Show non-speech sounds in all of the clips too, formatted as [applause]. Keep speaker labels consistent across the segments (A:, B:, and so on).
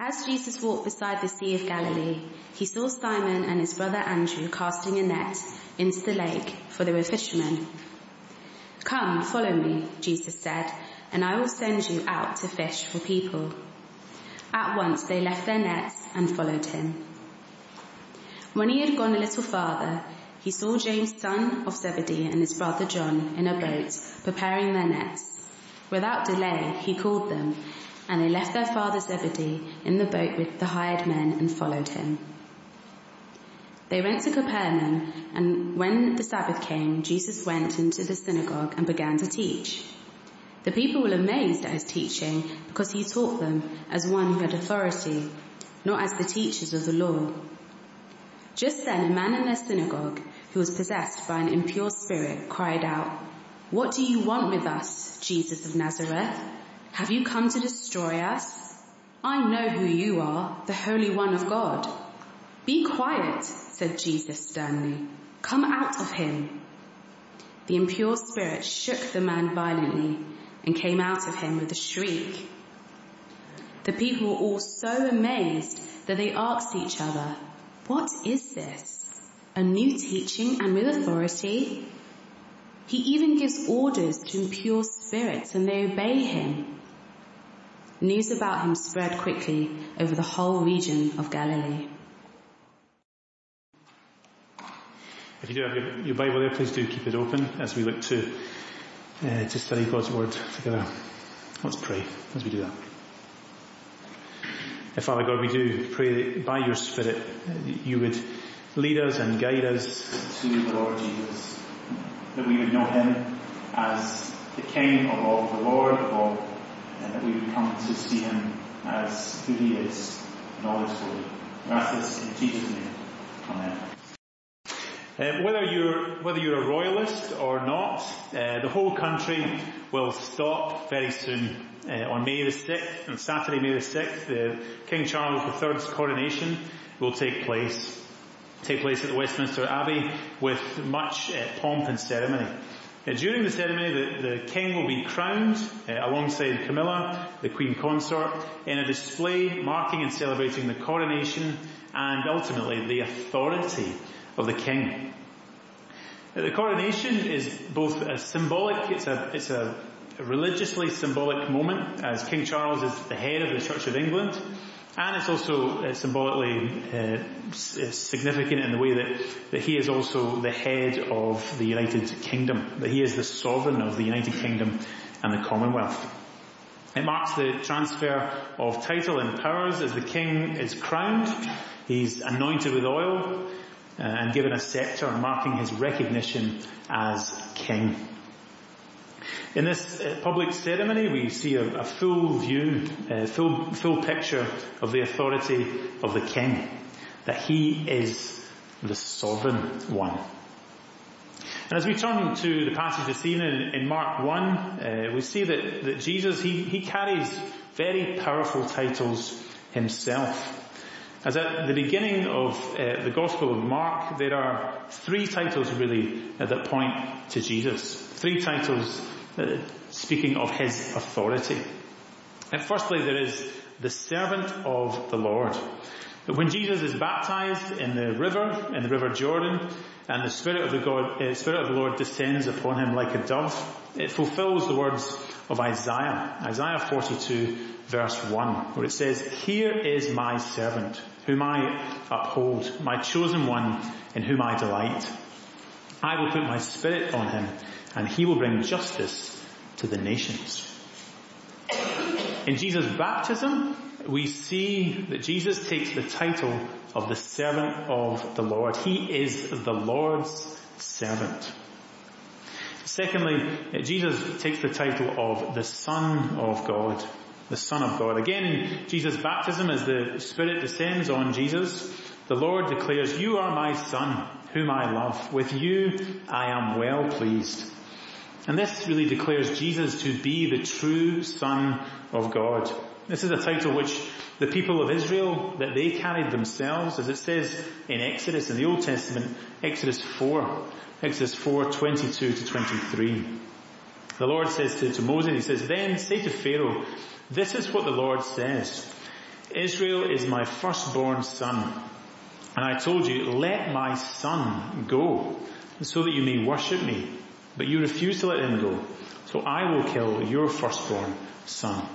A: As Jesus walked beside the Sea of Galilee, he saw Simon and his brother Andrew casting a net into the lake, for they were fishermen. Come, follow me, Jesus said, and I will send you out to fish for people. At once they left their nets and followed him. When he had gone a little farther, he saw James, son of Zebedee, and his brother John in a boat, preparing their nets. Without delay, he called them, and they left their father Zebedee in the boat with the hired men and followed him. They went to Capernaum, and when the Sabbath came, Jesus went into the synagogue and began to teach. The people were amazed at his teaching because he taught them as one who had authority, not as the teachers of the law. Just then a man in their synagogue who was possessed by an impure spirit cried out, What do you want with us, Jesus of Nazareth? Have you come to destroy us? I know who you are, the Holy One of God. Be quiet, said Jesus sternly. Come out of him. The impure spirit shook the man violently and came out of him with a shriek. The people were all so amazed that they asked each other, what is this? A new teaching and with authority? He even gives orders to impure spirits and they obey him. News about him spread quickly over the whole region of Galilee.
B: If you do have your, Bible there, please do keep it open as we look to uh, to study God's Word together. Let's pray as we do that. Father God, we do pray that by your Spirit you would lead us and guide us to the Lord Jesus, that we would know Him as the King of all, the Lord of all, and that we would come to see Him as who He is in all His glory. We ask this in Jesus' name. Amen. Uh, whether you're whether you're a royalist or not, uh, the whole country will stop very soon uh, on May the 6th, on Saturday, May the 6th, the King Charles III's coronation will take place, take place at the Westminster Abbey with much uh, pomp and ceremony. During the ceremony, the, the, king will be crowned uh, alongside Camilla, the queen consort, in a display marking and celebrating the coronation and ultimately the authority of the king. The coronation is both a symbolic, it's a, it's a religiously symbolic moment as King Charles is the head of the Church of England and it's also uh, symbolically uh, significant in the way that, that he is also the head of the United Kingdom, that he is the sovereign of the United Kingdom and the Commonwealth. It marks the transfer of title and powers as the king is crowned. He's anointed with oil uh, and given a scepter marking his recognition as king. In this uh, public ceremony, we see a, a full view, a full, full picture of the authority of the king, that he is the sovereign one. And as we turn to the passage this evening in Mark 1, uh, we see that, that Jesus, he, he carries very powerful titles himself. As at the beginning of uh, the Gospel of Mark, there are three titles really uh, that point to Jesus. Three titles speaking of his authority. And firstly, there is the servant of the Lord. When Jesus is baptized in the river, in the river Jordan, and the Spirit of the God, uh, Spirit of the Lord descends upon him like a dove, it fulfills the words of Isaiah, Isaiah 42 verse 1, where it says, Here is my servant, whom I uphold, my chosen one, in whom I delight. I will put my spirit on him, and he will bring justice to the nations. In Jesus' baptism, we see that Jesus takes the title of the servant of the Lord. He is the Lord's servant. Secondly, Jesus takes the title of the Son of God. The Son of God. Again, in Jesus' baptism, as the Spirit descends on Jesus, the Lord declares, You are my Son, whom I love. With you I am well pleased. And this really declares Jesus to be the true Son of God. This is a title which the people of Israel, that they carried themselves, as it says in Exodus, in the Old Testament, Exodus 4, Exodus 4, 22 to 23. The Lord says to, to Moses, he says, Then say to Pharaoh, this is what the Lord says. Israel is my firstborn son. And I told you, let my son go so that you may worship me. But you refuse to let him go. So I will kill your firstborn son.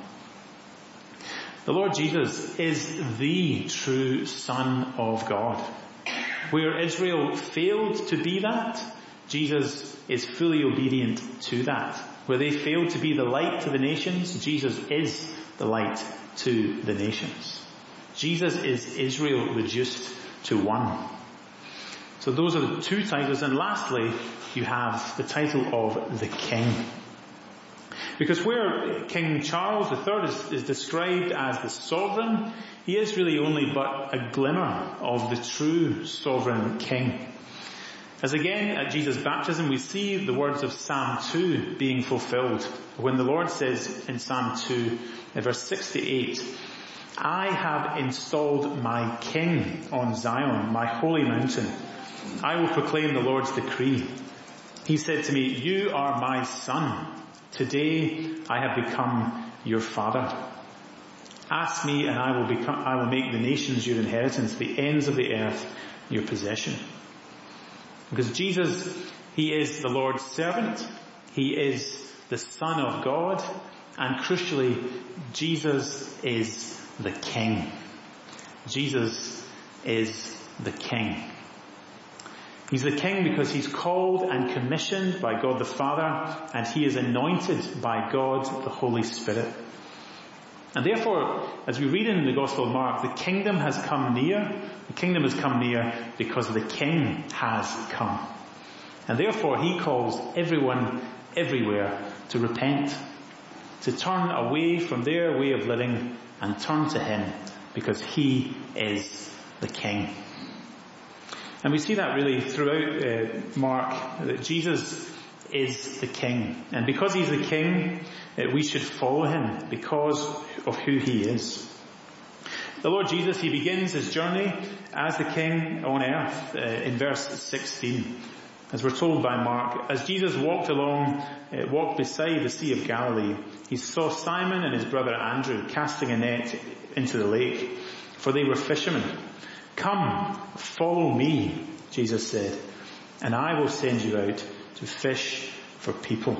B: The Lord Jesus is the true son of God. Where Israel failed to be that, Jesus is fully obedient to that. Where they failed to be the light to the nations, Jesus is the light to the nations. Jesus is Israel reduced to one. So those are the two titles. And lastly, you have the title of the King. Because where King Charles III is, is, described as the sovereign, he is really only but a glimmer of the true sovereign king. As again at Jesus' baptism we see the words of Psalm 2 being fulfilled when the Lord says in Psalm 2 verse 68, I have installed my king on Zion, my holy mountain. I will proclaim the Lord's decree. He said to me, you are my son. Today I have become your father. Ask me and I will become, I will make the nations your inheritance, the ends of the earth your possession. Because Jesus, He is the Lord's servant. He is the Son of God. And crucially, Jesus is the King. Jesus is the King. He's the King because He's called and commissioned by God the Father and He is anointed by God the Holy Spirit. And therefore, as we read in the Gospel of Mark, the kingdom has come near. The kingdom has come near because the King has come. And therefore He calls everyone everywhere to repent, to turn away from their way of living and turn to Him because He is the King. And we see that really throughout uh, Mark, that Jesus is the King. And because He's the King, uh, we should follow Him because of who He is. The Lord Jesus, He begins His journey as the King on earth uh, in verse 16. As we're told by Mark, as Jesus walked along, uh, walked beside the Sea of Galilee, he saw Simon and his brother Andrew casting a net into the lake, for they were fishermen. Come, follow me, Jesus said, and I will send you out to fish for people.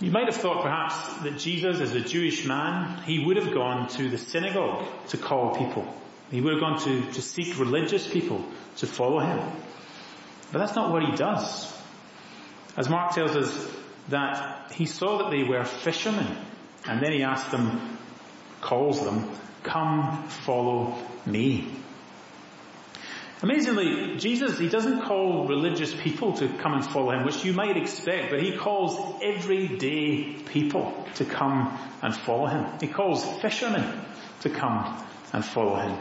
B: You might have thought perhaps that Jesus, as a Jewish man, he would have gone to the synagogue to call people. He would have gone to, to seek religious people to follow him. But that's not what he does. As Mark tells us that he saw that they were fishermen and then he asked them, calls them, come follow me. Amazingly, Jesus, he doesn't call religious people to come and follow him, which you might expect, but he calls everyday people to come and follow him. He calls fishermen to come and follow him.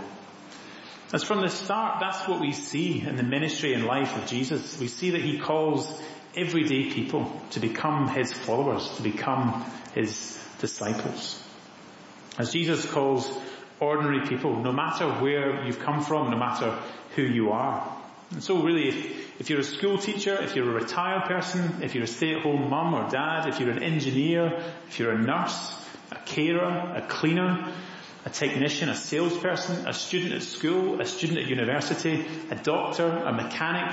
B: As from the start, that's what we see in the ministry and life of Jesus. We see that he calls everyday people to become his followers, to become his disciples. As Jesus calls ordinary people, no matter where you've come from, no matter who you are. And so really, if, if you're a school teacher, if you're a retired person, if you're a stay-at-home mum or dad, if you're an engineer, if you're a nurse, a carer, a cleaner, a technician, a salesperson, a student at school, a student at university, a doctor, a mechanic,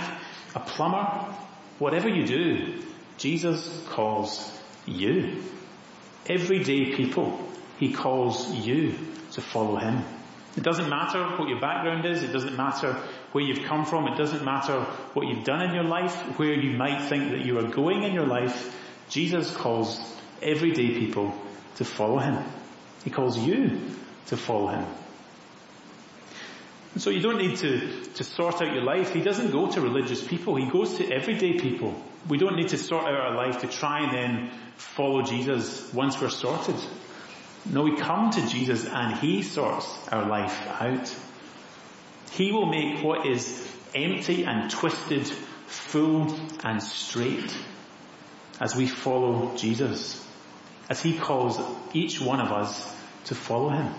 B: a plumber, whatever you do, Jesus calls you. Everyday people, He calls you to follow Him. It doesn't matter what your background is, it doesn't matter where you've come from, it doesn't matter what you've done in your life, where you might think that you are going in your life, Jesus calls everyday people to follow Him. He calls you to follow Him. And so you don't need to, to sort out your life. He doesn't go to religious people, He goes to everyday people. We don't need to sort out our life to try and then follow Jesus once we're sorted. No, we come to Jesus and He sorts our life out. He will make what is empty and twisted full and straight as we follow Jesus, as He calls each one of us to follow Him.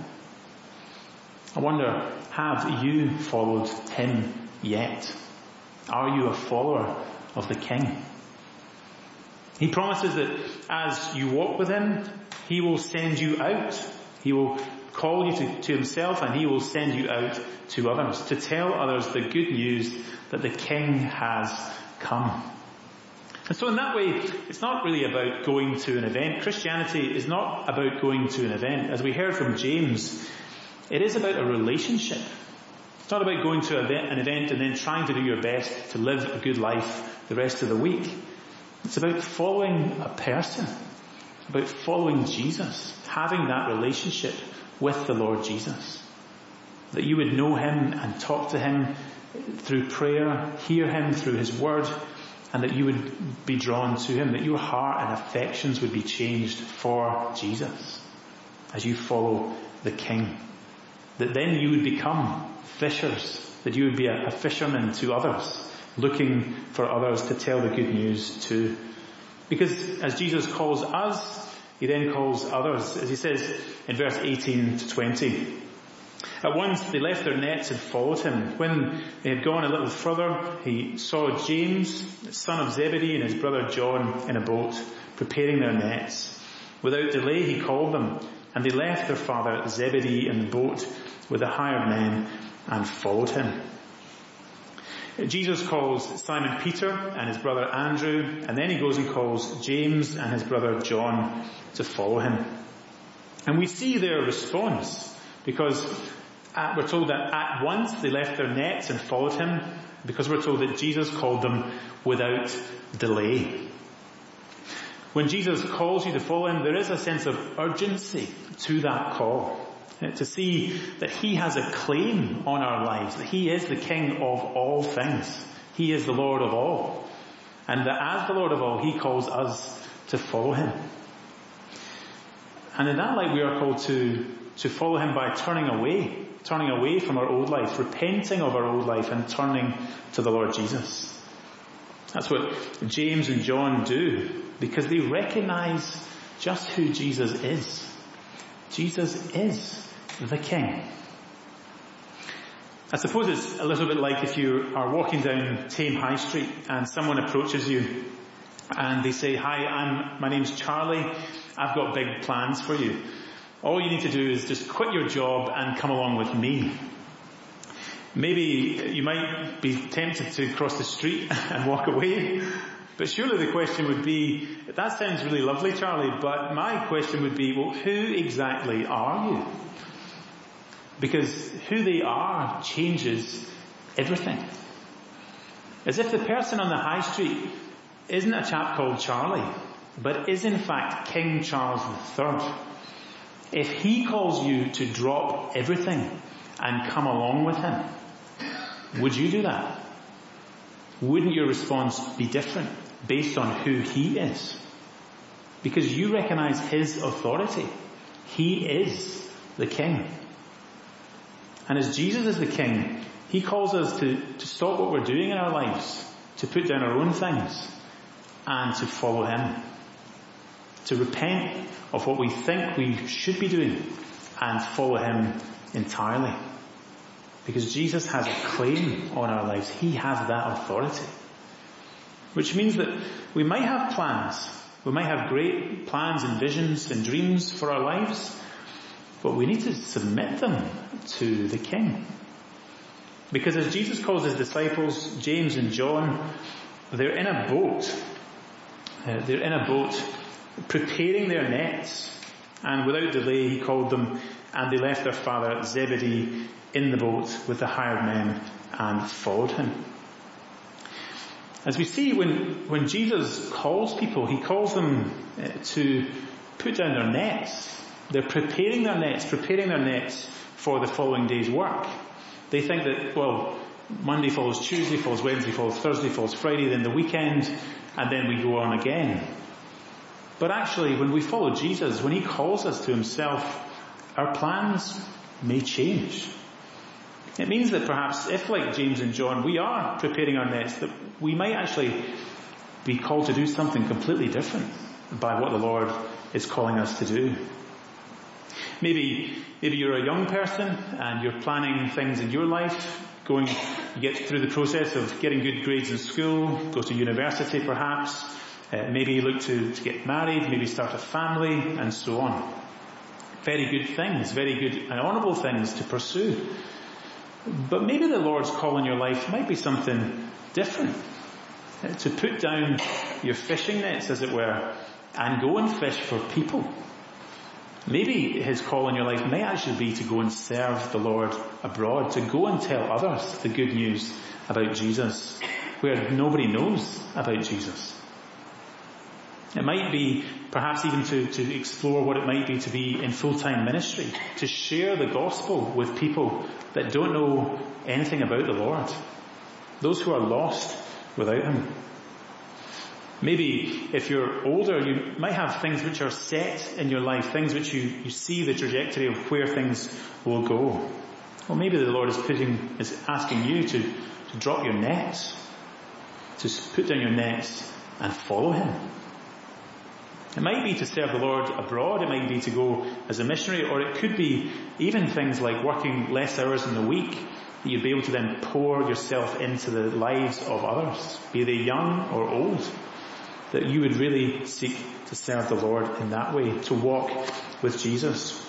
B: I wonder, have you followed Him yet? Are you a follower of the King? He promises that as you walk with Him, He will send you out He will call you to, to himself and he will send you out to others to tell others the good news that the king has come. And so in that way, it's not really about going to an event. Christianity is not about going to an event. As we heard from James, it is about a relationship. It's not about going to an event and then trying to do your best to live a good life the rest of the week. It's about following a person, about following Jesus, having that relationship with the Lord Jesus. That you would know Him and talk to Him through prayer, hear Him through His Word, and that you would be drawn to Him, that your heart and affections would be changed for Jesus as you follow the King. That then you would become fishers, that you would be a, fisherman to others, looking for others to tell the good news to. Because as Jesus calls us, He then calls others, as He says in verse 18 to 20. At once they left their nets and followed him. When they had gone a little further, he saw James, son of Zebedee, and his brother John in a boat, preparing their nets. Without delay he called them, and they left their father Zebedee in the boat with the hired men and followed him. Jesus calls Simon Peter and his brother Andrew, and then he goes and calls James and his brother John to follow him. And we see their response because uh, we're told that at once they left their nets and followed him because we're told that Jesus called them without delay. When Jesus calls you to follow him, there is a sense of urgency to that call. To see that he has a claim on our lives, that he is the king of all things. He is the Lord of all. And that as the Lord of all, he calls us to follow him. And in that light, we are called to, to follow him by turning away, turning away from our old life, repenting of our old life and turning to the Lord Jesus. That's what James and John do because they recognize just who Jesus is. Jesus is the King. I suppose it's a little bit like if you are walking down Thame High Street and someone approaches you and they say, hi, I'm, my name's Charlie. I've got big plans for you. All you need to do is just quit your job and come along with me. Maybe you might be tempted to cross the street [laughs] and walk away, but surely the question would be, that sounds really lovely Charlie, but my question would be, well who exactly are you? Because who they are changes everything. As if the person on the high street isn't a chap called Charlie, but is in fact King Charles III. If he calls you to drop everything and come along with him, would you do that? Wouldn't your response be different based on who he is? Because you recognize his authority. He is the king. And as Jesus is the king, he calls us to, to stop what we're doing in our lives, to put down our own things, and to follow him to repent of what we think we should be doing and follow Him entirely. Because Jesus has a claim on our lives. He has that authority. Which means that we might have plans. We might have great plans and visions and dreams for our lives, but we need to submit them to the King. Because as Jesus calls his disciples, James and John, they're in a boat. Uh, they're in a boat preparing their nets. And without delay he called them and they left their father Zebedee in the boat with the hired men and followed him. As we see when, when Jesus calls people, he calls them uh, to put down their nets. They're preparing their nets, preparing their nets for the following day's work. They think that, well, Monday falls Tuesday, falls Wednesday, falls Thursday, falls Friday, then the weekend, and then we go on again. But actually, when we follow Jesus, when He calls us to Himself, our plans may change. It means that perhaps if like James and John, we are preparing our nets, that we might actually be called to do something completely different by what the Lord is calling us to do. Maybe, maybe you're a young person and you're planning things in your life, going, you get through the process of getting good grades in school, go to university perhaps, uh, maybe look to, to get married, maybe start a family, and so on. very good things, very good and honourable things to pursue. But maybe the Lord's call in your life might be something different. To put down your fishing nets, as it were, and go and fish for people. Maybe his call in your life may actually be to go and serve the Lord abroad, to go and tell others the good news about Jesus, where nobody knows about Jesus. It might be perhaps even to, to explore what it might be to be in full-time ministry, to share the gospel with people that don't know anything about the Lord. Those who are lost without Him. Maybe if you're older, you might have things which are set in your life, things which you, you see the trajectory of where things will go. Well, maybe the Lord is putting, is asking you to, to drop your nets, to put down your nets and follow Him. It might be to serve the Lord abroad, it might be to go as a missionary, or it could be even things like working less hours in the week, that you'd be able to then pour yourself into the lives of others, be they young or old that you would really seek to serve the Lord in that way, to walk with Jesus.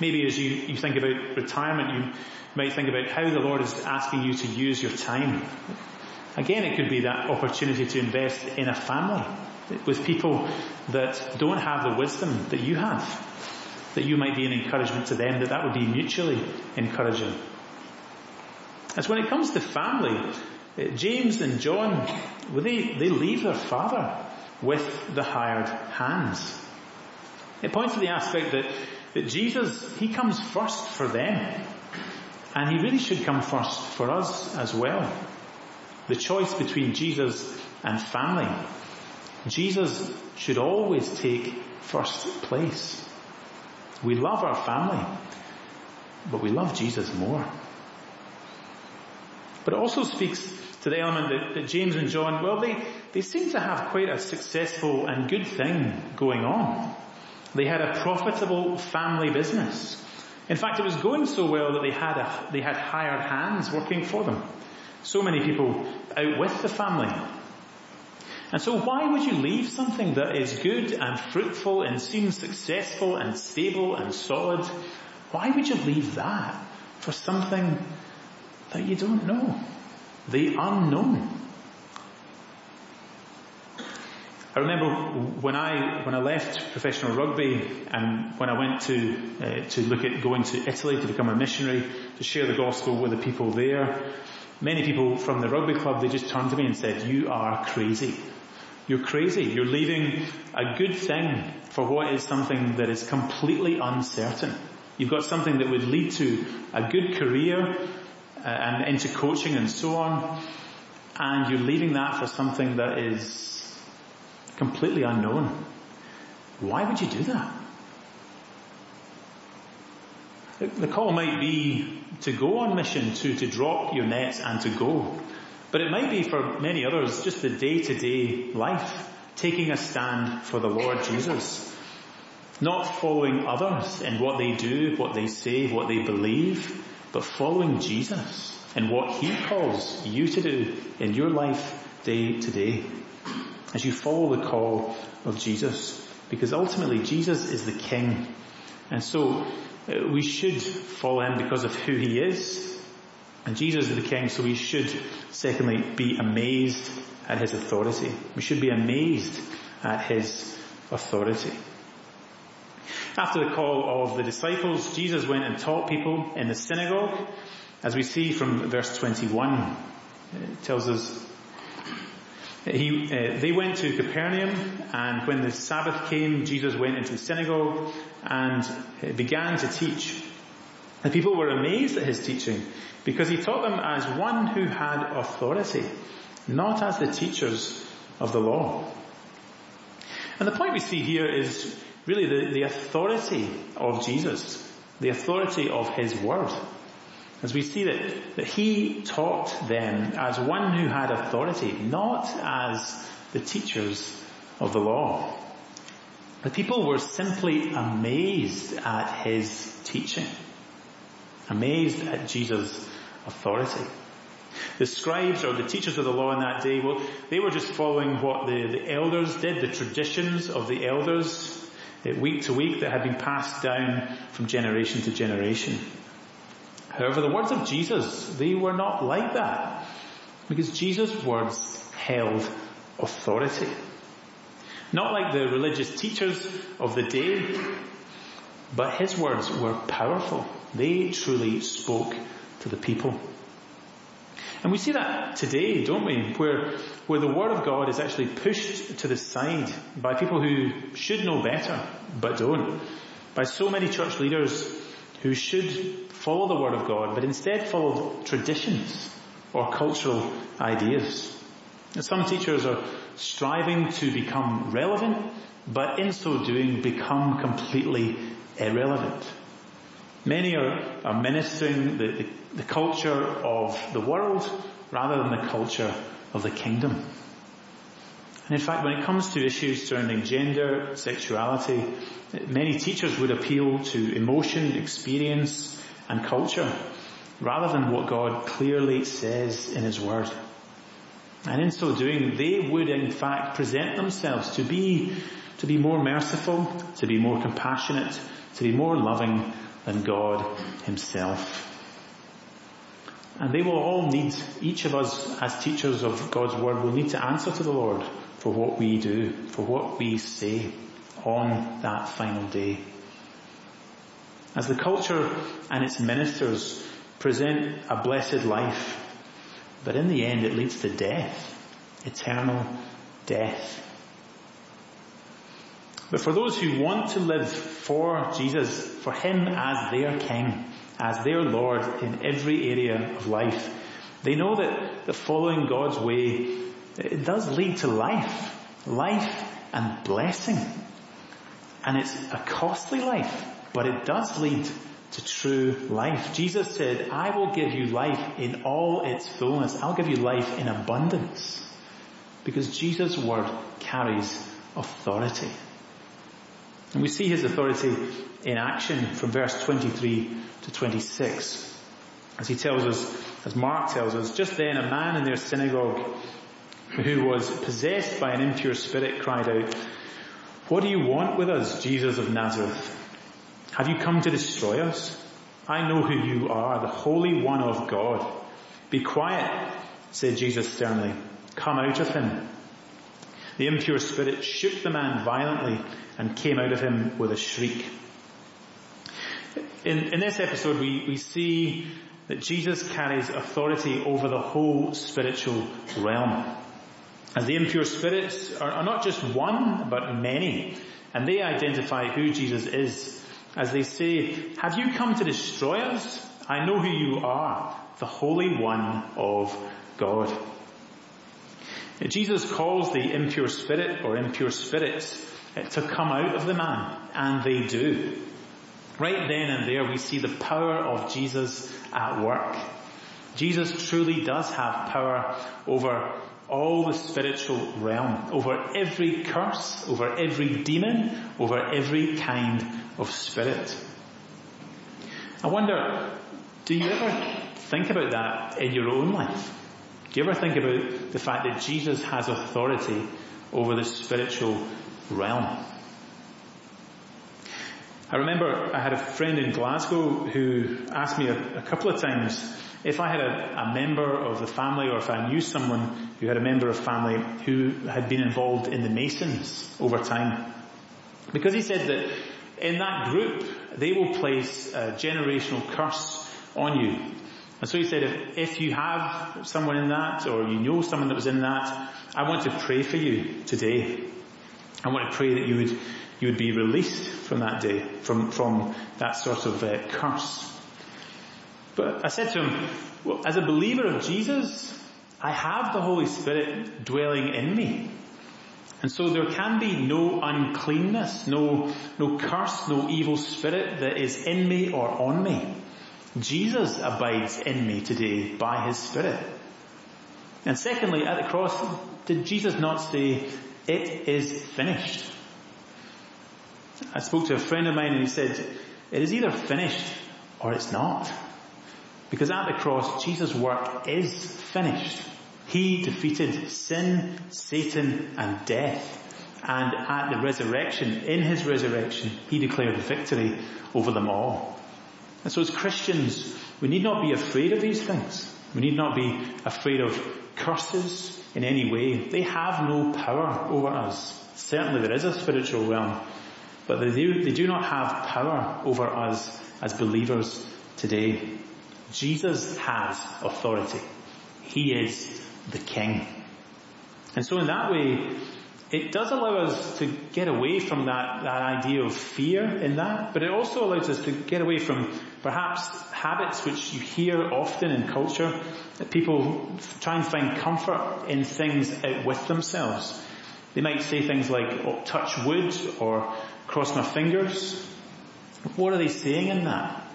B: Maybe as you, you think about retirement, you might think about how the Lord is asking you to use your time. Again, it could be that opportunity to invest in a family with people that don't have the wisdom that you have, that you might be an encouragement to them, that that would be mutually encouraging. As when it comes to family, uh, James and John, well, they, they leave their father with the hired hands. It points to the aspect that, that Jesus, He comes first for them. And He really should come first for us as well. The choice between Jesus and family. Jesus should always take first place. We love our family, but we love Jesus more. But it also speaks to the element that, that James and John, well, they, they seem to have quite a successful and good thing going on. They had a profitable family business. In fact, it was going so well that they had a, they had hired hands working for them. So many people out with the family. And so why would you leave something that is good and fruitful and seems successful and stable and solid? Why would you leave that for something that you don't know? the unknown. I remember when I when I left professional rugby and when I went to uh, to look at going to Italy to become a missionary to share the gospel with the people there. Many people from the rugby club they just turned to me and said, "You are crazy. You're crazy. You're leaving a good thing for what is something that is completely uncertain. You've got something that would lead to a good career, uh, and into coaching and so on, and you're leaving that for something that is completely unknown. Why would you do that? The call might be to go on mission, to, to drop your nets and to go. But it might be for many others just the day to day life, taking a stand for the Lord Jesus. Not following others in what they do, what they say, what they believe, but following Jesus and what He calls you to do in your life day to day. As you follow the call of Jesus. Because ultimately Jesus is the King. And so uh, we should follow Him because of who He is. And Jesus is the King, so we should secondly be amazed at His authority. We should be amazed at His authority. After the call of the disciples, Jesus went and taught people in the synagogue, as we see from verse 21. It tells us he, uh, they went to Capernaum and when the Sabbath came, Jesus went into the synagogue and began to teach. The people were amazed at his teaching because he taught them as one who had authority, not as the teachers of the law. And the point we see here is really the, the authority of Jesus, the authority of His Word. As we see that, that He taught them as one who had authority, not as the teachers of the law. The people were simply amazed at His teaching, amazed at Jesus' authority. The scribes or the teachers of the law in that day, well, they were just following what the, the elders did, the traditions of the elders uh, week to week that had been passed down from generation to generation. However, the words of Jesus, they were not like that. Because Jesus' words held authority. Not like the religious teachers of the day, but his words were powerful. They truly spoke to the people. And we see that today, don't we? Where, where the Word of God is actually pushed to the side by people who should know better, but don't. By so many church leaders who should follow the Word of God, but instead follow traditions or cultural ideas. And some teachers are striving to become relevant, but in so doing become completely irrelevant. Many are, are ministering the, the, the culture of the world rather than the culture of the kingdom. And in fact, when it comes to issues surrounding gender, sexuality, many teachers would appeal to emotion, experience, and culture rather than what God clearly says in His Word. And in so doing, they would in fact present themselves to be, to be more merciful, to be more compassionate, to be more loving than God himself. And they will all need, each of us as teachers of God's word will need to answer to the Lord for what we do, for what we say on that final day. As the culture and its ministers present a blessed life, but in the end it leads to death, eternal death. But for those who want to live for Jesus, for Him as their King, as their Lord in every area of life, they know that the following God's way, it does lead to life, life and blessing. And it's a costly life, but it does lead to true life. Jesus said, I will give you life in all its fullness. I'll give you life in abundance. Because Jesus' word carries authority. And we see his authority in action from verse 23 to 26. As he tells us, as Mark tells us, just then a man in their synagogue who was possessed by an impure spirit cried out, what do you want with us, Jesus of Nazareth? Have you come to destroy us? I know who you are, the Holy One of God. Be quiet, said Jesus sternly. Come out of him. The impure spirit shook the man violently and came out of him with a shriek. In, in this episode we, we see that Jesus carries authority over the whole spiritual realm. As the impure spirits are, are not just one, but many. And they identify who Jesus is. As they say, have you come to destroy us? I know who you are, the Holy One of God. Jesus calls the impure spirit or impure spirits to come out of the man, and they do. Right then and there we see the power of Jesus at work. Jesus truly does have power over all the spiritual realm, over every curse, over every demon, over every kind of spirit. I wonder, do you ever think about that in your own life? Do you ever think about the fact that Jesus has authority over the spiritual realm? I remember I had a friend in Glasgow who asked me a, a couple of times if I had a, a, member of the family or if I knew someone who had a member of family who had been involved in the Masons over time. Because he said that in that group, they will place a generational curse on you. And so he said, if, if you have someone in that or you know someone that was in that, I want to pray for you today. I want to pray that you would, you would be released from that day, from, from that sort of uh, curse. But I said to him, well, as a believer of Jesus, I have the Holy Spirit dwelling in me. And so there can be no uncleanness, no, no curse, no evil spirit that is in me or on me. Jesus abides in me today by his spirit. And secondly, at the cross, did Jesus not say, it is finished? I spoke to a friend of mine and he said, it is either finished or it's not. Because at the cross, Jesus' work is finished. He defeated sin, Satan, and death. And at the resurrection, in his resurrection, he declared victory over them all. And so as Christians, we need not be afraid of these things. We need not be afraid of curses in any way. They have no power over us. Certainly there is a spiritual realm, but they do, they do not have power over us as believers today. Jesus has authority. He is the King. And so in that way, it does allow us to get away from that, that idea of fear in that, but it also allows us to get away from perhaps habits which you hear often in culture, that people try and find comfort in things out with themselves. They might say things like, oh, touch wood or cross my fingers. What are they saying in that?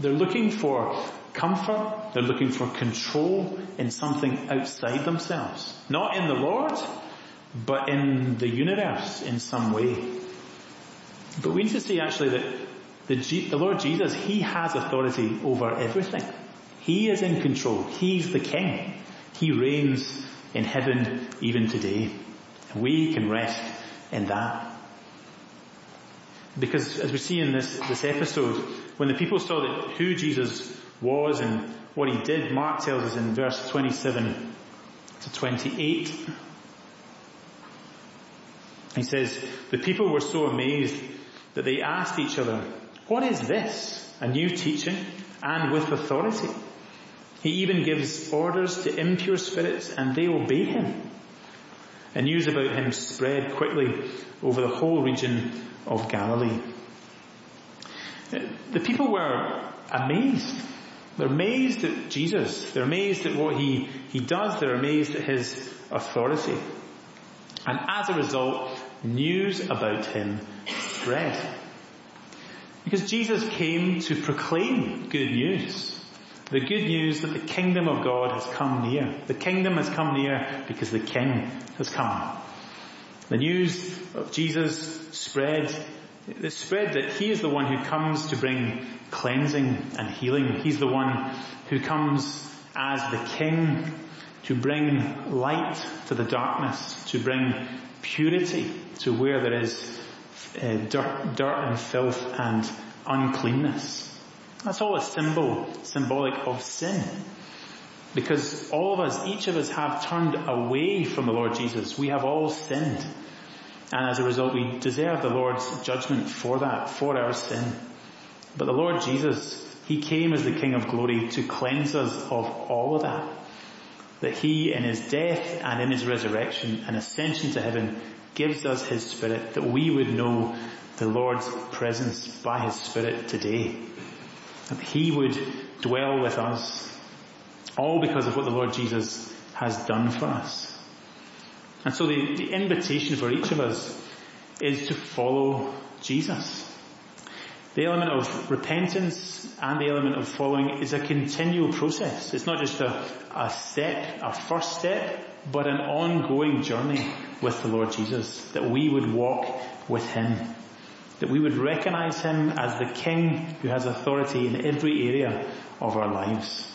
B: They're looking for comfort, they're looking for control in something outside themselves. Not in the Lord, but in the universe in some way. But we need to see actually that the, G- the Lord Jesus, He has authority over everything. He is in control. He's the King. He reigns in heaven even today. We can rest in that. Because as we see in this, this episode, when the people saw that who Jesus was and what he did, Mark tells us in verse 27 to 28, he says, the people were so amazed that they asked each other, what is this? A new teaching and with authority. He even gives orders to impure spirits and they obey him. And news about him spread quickly over the whole region of Galilee. The people were amazed. They're amazed at Jesus. They're amazed at what he, he does. They're amazed at his authority. And as a result, news about him spread. Because Jesus came to proclaim good news. The good news that the kingdom of God has come near. The kingdom has come near because the king has come. The news of Jesus spread, it spread that he is the one who comes to bring cleansing and healing. He's the one who comes as the king to bring light to the darkness, to bring purity to where there is uh, dirt, dirt and filth and uncleanness. That's all a symbol, symbolic of sin. Because all of us, each of us have turned away from the Lord Jesus. We have all sinned. And as a result, we deserve the Lord's judgment for that, for our sin. But the Lord Jesus, He came as the King of glory to cleanse us of all of that. That He, in His death and in His resurrection and ascension to heaven, gives us His Spirit that we would know the Lord's presence by His Spirit today. That He would dwell with us. All because of what the Lord Jesus has done for us. And so the, the invitation for each of us is to follow Jesus. The element of repentance and the element of following is a continual process. It's not just a, a step, a first step, but an ongoing journey with the Lord Jesus. That we would walk with Him. That we would recognize Him as the King who has authority in every area of our lives.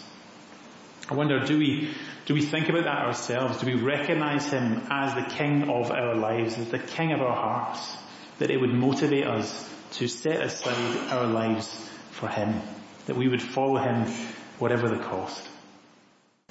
B: I wonder, do we, do we think about that ourselves? Do we recognize Him as the King of our lives, as the King of our hearts? That it would motivate us to set aside our lives for Him. That we would follow Him whatever the cost.